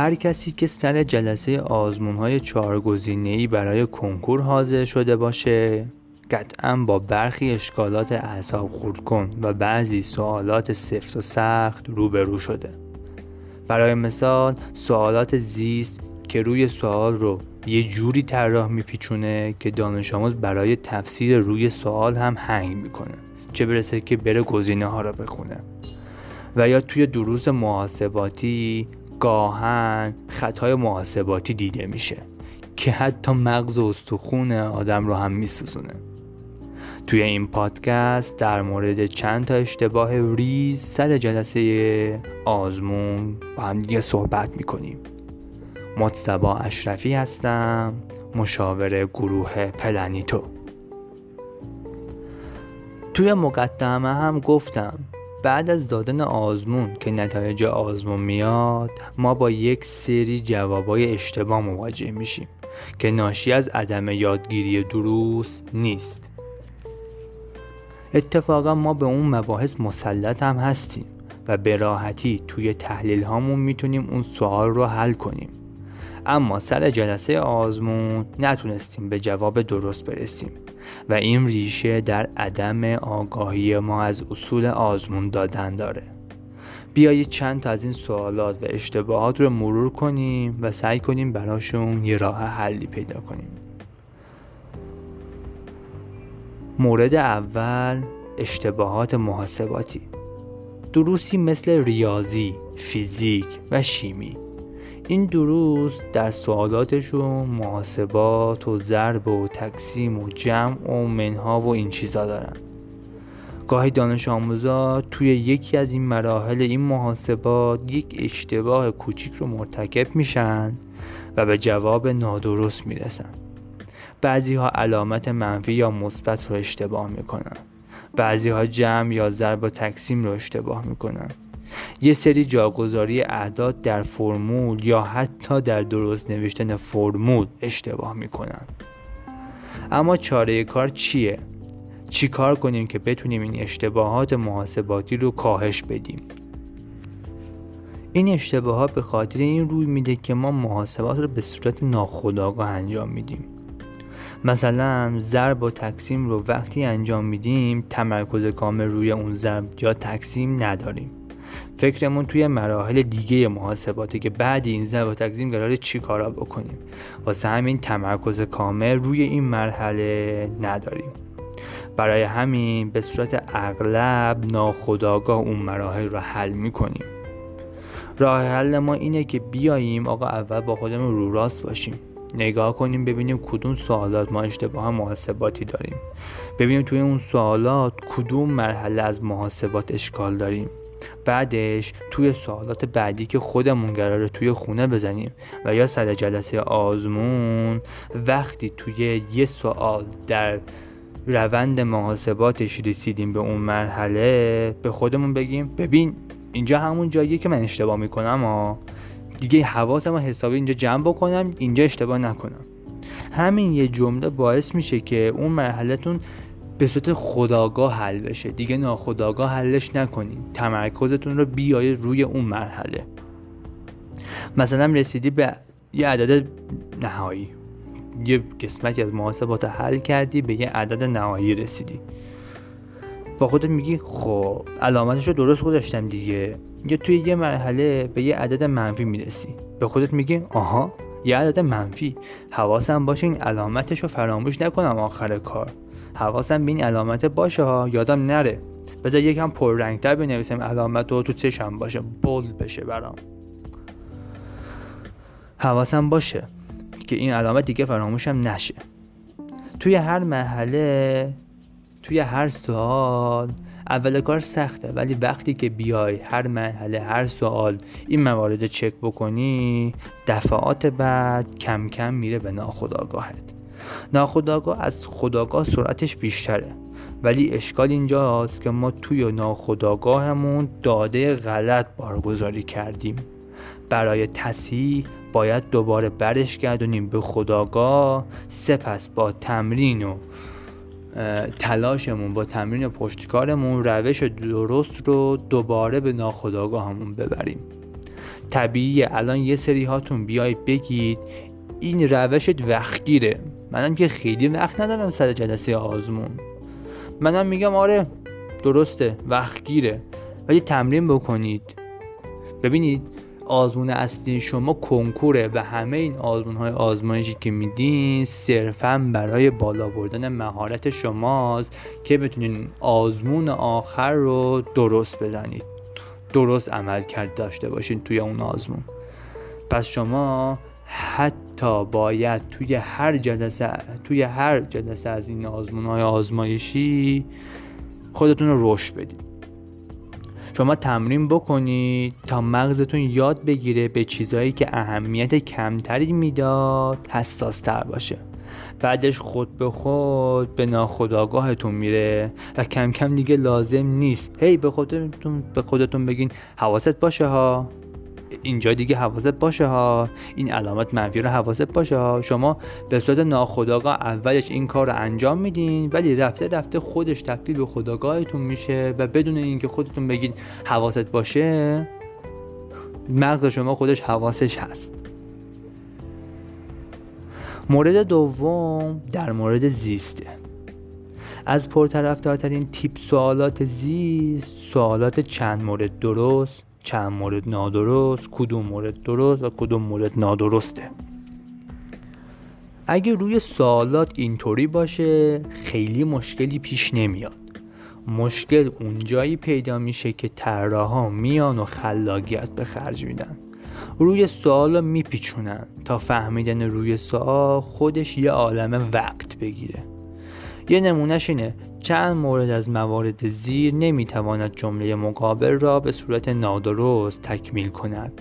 هر کسی که سر جلسه آزمون های چهارگزینه‌ای برای کنکور حاضر شده باشه قطعا با برخی اشکالات اعصاب خورد کن و بعضی سوالات سفت و سخت روبرو شده. برای مثال سوالات زیست که روی سوال رو یه جوری طراح میپیچونه که دانش آموز برای تفسیر روی سوال هم هنگ می‌کنه چه برسه که بره گزینه ها رو بخونه. و یا توی دروس محاسباتی گاهن خطای محاسباتی دیده میشه که حتی مغز و استخون آدم رو هم میسوزونه. توی این پادکست در مورد چند تا اشتباه ریز سر جلسه آزمون با هم دیگه صحبت می‌کنیم. مطتبا اشرفی هستم مشاور گروه پلنیتو. توی مقدمه هم گفتم بعد از دادن آزمون که نتایج آزمون میاد ما با یک سری جوابای اشتباه مواجه میشیم که ناشی از عدم یادگیری درست نیست. اتفاقا ما به اون مباحث مسلط هم هستیم و به راحتی توی تحلیل هامون می‌تونیم اون سوال رو حل کنیم. اما سر جلسه آزمون نتونستیم به جواب درست برسیم. و این ریشه در عدم آگاهی ما از اصول آزمون دادن داره. بیایید چند تا از این سوالات و اشتباهات رو مرور کنیم و سعی کنیم براشون یه راه حلی پیدا کنیم. مورد اول اشتباهات محاسباتی. دروسی مثل ریاضی، فیزیک و شیمی. این دروس در سوالاتشون محاسبات و ضرب و تقسیم و جمع و منها و این چیزا دارن. گاهی دانش آموزا توی یکی از این مراحل این محاسبات یک اشتباه کوچیک رو مرتکب میشن و به جواب نادرست می‌رسن. بعضی ها علامت منفی یا مثبت رو اشتباه می‌کنن. بعضی ها جمع یا ضرب و تقسیم رو اشتباه می‌کنن. یه سری جاگذاری اعداد در فرمول یا حتی در درست نوشتن فرمول اشتباه می‌کنن اما چاره کار چیه؟ چی کار کنیم که بتونیم این اشتباهات محاسباتی رو کاهش بدیم؟ این اشتباهات به خاطر این روی میده که ما محاسبات رو به صورت ناخودآگاه انجام میدیم مثلا ضرب و تقسیم رو وقتی انجام میدیم تمرکز کامل روی اون ضرب یا تقسیم نداریم فکرمون توی مراحل دیگه محاسباته که بعد این ضرب و تقسیم قراره چی کارا بکنیم. واسه همین تمرکز کامل روی این مرحله نداریم. برای همین به صورت اغلب ناخداگاه اون مراحل رو حل می‌کنیم. راه حل ما اینه که بیاییم آقا اول با خودمون رو راست باشیم. نگاه کنیم ببینیم کدوم سوالات ما اشتباه محاسباتی داریم. ببینیم توی اون سوالات کدوم مرحله از محاسبات اشکال داریم. بعدش توی سوالات بعدی که خودمون قراره توی خونه بزنیم و یا سر جلسه آزمون وقتی توی یه سوال در روند محاسباتش رسیدیم به اون مرحله به خودمون بگیم ببین اینجا همون جاییه که من اشتباه می‌کنم ها دیگه حواسم حسابی اینجا جمع بکنم اینجا اشتباه نکنم. همین یه جمله باعث میشه که اون مرحلهتون به صورت خداگاه حل بشه. دیگه ناخداگاه حلش نکنید تمرکزتون رو بیایید روی اون مرحله. مثلا رسیدی به یه عدد نهایی. یه قسمتی از محاسبات حل کردی به یه عدد نهایی رسیدی. با خودت میگی خب علامتش رو درست گذاشتم دیگه. یا توی یه مرحله به یه عدد منفی می‌رسی. به خودت میگی آها یه عدد منفی. حواسم باشه این علامتش رو فراموش نکنم آخر کار. حواسم به این علامت باشه ها یادم نره. بذار یکم پررنگتر بنویسم علامت رو تو چشم باشه. بول بشه برام. حواسم باشه که این علامت دیگه فراموشم نشه. توی هر مرحله توی هر سوال اول کار سخته ولی وقتی که بیای هر مرحله هر سوال این موارد چک بکنی دفعات بعد کم کم میره به ناخودآگاهت. ناخودآگاه از خداگاه سرعتش بیشتره. ولی اشکال اینجاست که ما توی ناخودآگاهمون داده غلط بارگذاری کردیم. برای تصحیح باید دوباره برش گردونیم به خداگاه سپس با تمرین و تلاشمون با تمرین پشتکارمون روش درست رو دوباره به ناخودآگاهمون ببریم. طبیعیه الان یه سری هاتون بیای بگید این روشت وقتگیره. منم که خیلی وقت ندارم سر جلسه آزمون. منم میگم آره درسته وقتگیره ولی تمرین بکنید. ببینید آزمون اصلی شما کنکوره و همه این آزمون های آزمایشی که میدین صرفا برای بالا بردن مهارت شماست که بتونین آزمون آخر رو درست بزنید. درست عمل کرد داشته باشین توی اون آزمون. پس شما حتی باید توی هر جلسه توی هر جلسه از این آزمون های آزمایشی خودتون رو رشد بدید. شما تمرین بکنید تا مغزتون یاد بگیره به چیزهایی که اهمیت کمتری می‌داد حساس تر باشه. بعدش خود به خود به ناخداگاهتون میره و کم کم دیگه لازم نیست. هی به خودتون به خودتون بگین حواست باشه ها. اینجا دیگه حواست باشه ها. این علامت منفی رو حواست باشه ها. شما به صورت ناخداگاه اولش این کار رو انجام میدین ولی رفته رفته خودش تبدیل به خداگاهتون میشه و بدون اینکه خودتون بگین حواست باشه مغز شما خودش حواسش هست. مورد دوم در مورد زیسته. از پرطرفدارترین تیپ سوالات زیست سوالات چند مورد درست؟ چند مورد نادرست کدوم مورد درست و کدوم مورد نادرسته. اگه روی سوالات اینطوری باشه خیلی مشکلی پیش نمیاد. مشکل اونجایی پیدا میشه که طراحا میان و خلاقیت به خرج میدن. روی سوال رو میپیچونن تا فهمیدن روی سوال خودش یه عالم وقت بگیره. یه نمونهش اینه. چند مورد از موارد زیر نمی‌تواند جمله مقابل را به صورت نادرست تکمیل کند.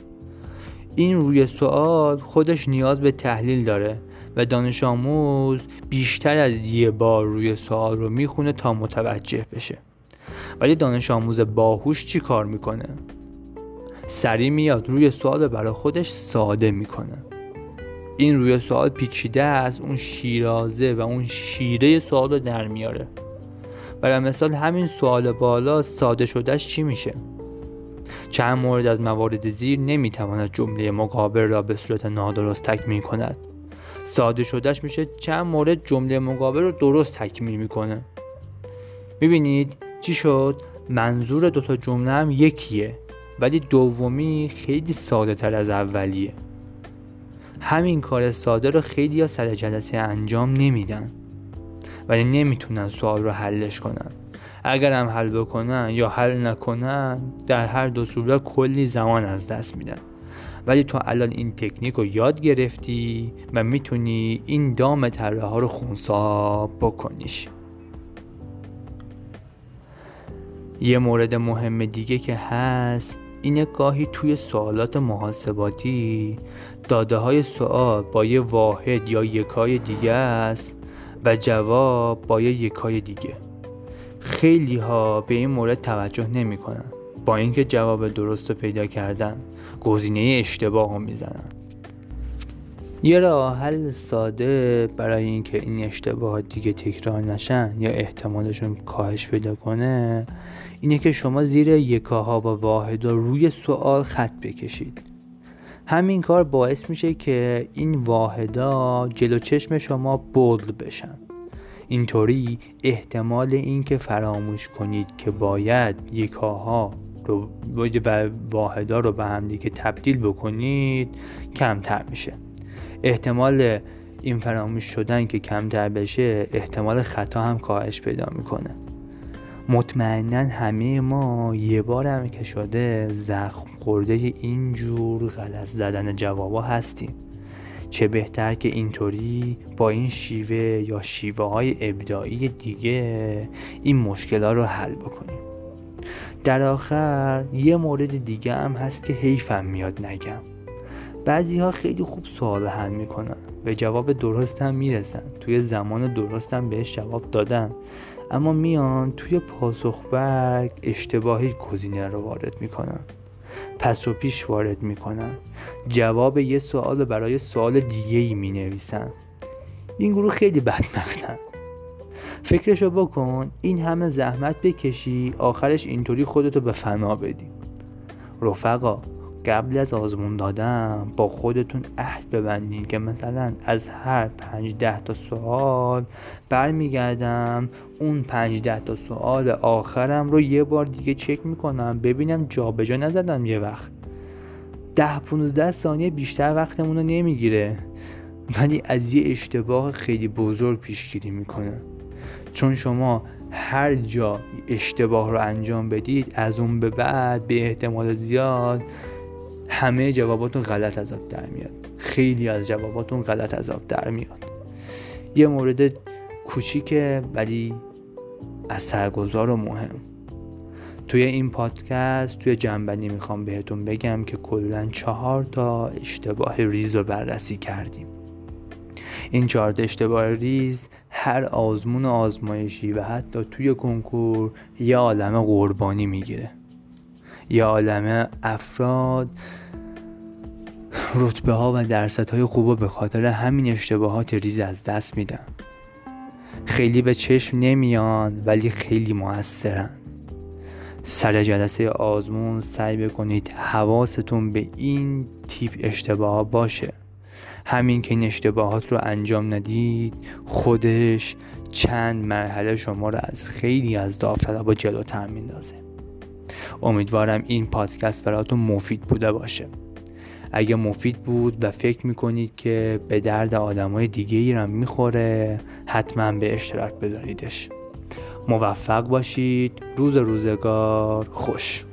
این روی سوال خودش نیاز به تحلیل داره و دانش آموز بیشتر از یه بار روی سوال رو می‌خونه تا متوجه بشه. ولی دانش آموز باهوش چی کار می‌کنه؟ سریع میاد روی سوال برای خودش ساده می‌کنه. این روی سوال پیچیده است اون شیرازه و اون شیره سوال رو در میاره. برای مثال همین سوال بالا ساده شدهش چی میشه؟ چند مورد از موارد زیر نمی‌تواند جمله مقابل را به صورت نادرست تکمیل کند. ساده شدهش میشه چند مورد جمله مقابل رو درست تکمیل می‌کنه. می‌بینید چی شد؟ منظور دوتا جمله هم یکیه ولی دومی خیلی ساده تر از اولیه. همین کار ساده رو خیلی ها سر جلسه انجام نمیدن. ولی نمی‌تونن سوال رو حلش کنن. اگر هم حل بکنن یا حل نکنن در هر دو صورت کلی زمان از دست میدن. ولی تو الان این تکنیک رو یاد گرفتی و می‌تونی این دام تره ها رو خونسا بکنیش. یه مورد مهم دیگه که هست اینه گاهی توی سوالات محاسباتی داده های سوال با یه واحد یا یکای دیگه است و جواب با یه یکای دیگه خیلی ها به این مورد توجه نمی کنن. با اینکه جواب درست رو پیدا کردن گزینه اشتباه رو می‌زنن یه راه حل ساده برای اینکه این اشتباهات دیگه تکرار نشن یا احتمالشون کاهش پیدا کنه اینه که شما زیر یکاها و واحدا روی سوال خط بکشید. همین کار باعث میشه که این واحدا جلو چشم شما بولد بشن. اینطوری احتمال اینکه فراموش کنید که باید یکاها رو و واحدا رو به هم دیگه تبدیل بکنید کمتر میشه. احتمال این فراموش شدن که کمتر بشه احتمال خطا هم کاهش پیدا می‌کنه. مطمئنا همه ما یه بار هم که شده زخم خورده اینجور غلط زدن جوابا هستیم. چه بهتر که اینطوری با این شیوه یا شیوه های ابداعی دیگه این مشکلات رو حل بکنیم. در آخر یه مورد دیگه هم هست که حیفم میاد نگم. بعضی ها خیلی خوب سوال حل می‌کنن. به جواب درست هم می‌رسن. توی زمان درست هم بهش جواب دادن. اما میان توی پاسخ برگ اشتباهی گزینه رو وارد می‌کنن. پس و پیش وارد می‌کنن. جواب یه سوال برای سوال دیگه ای می نویسن این گروه خیلی بدبختن. فکرشو بکن. این همه زحمت بکشی آخرش اینطوری خودتو به فنا بدی. رفقا قبل از آزمون دادن با خودتون عهد ببندین که مثلا از هر پنج ده تا سوال برمیگردم اون پنج ده تا سوال آخرم رو یه بار دیگه چک می‌کنم ببینم جابجا نزدم یه وقت. ده 15 ثانیه بیشتر وقتمون رو نمی‌گیره. ولی از یه اشتباه خیلی بزرگ پیشگیری می‌کنه. چون شما هر جا اشتباه رو انجام بدید از اون به بعد به احتمال زیاد همه جواباتون غلط از آب در میاد. خیلی از جواباتون غلط از آب در میاد. یه مورد کوچیکه ولی اثرگذار و مهم. توی این پادکست توی جنبندی می‌خوام بهتون بگم که کلا چهار تا اشتباه ریز رو بررسی کردیم. این چهار اشتباه ریز هر آزمون آزمایشی و حتی توی کنکور یه عالم قربانی می‌گیره. یه عالم افراد رتبه ها و درصد های خوب به خاطر همین اشتباهات ریز از دست میدن. خیلی به چشم نمیان ولی خیلی موثرن. سر جلسه آزمون سعی بکنید حواستون به این تیپ اشتباه باشه. همین که این اشتباهات رو انجام ندید خودش چند مرحله شما رو از خیلی از داوطلبا جلوتر میندازه. امیدوارم این پادکست براتون مفید بوده باشه. اگه مفید بود و فکر می‌کنید که به درد های دیگه ایرم می‌خوره حتما به اشتراک بذاریدش. موفق باشید. روز روزگار خوش.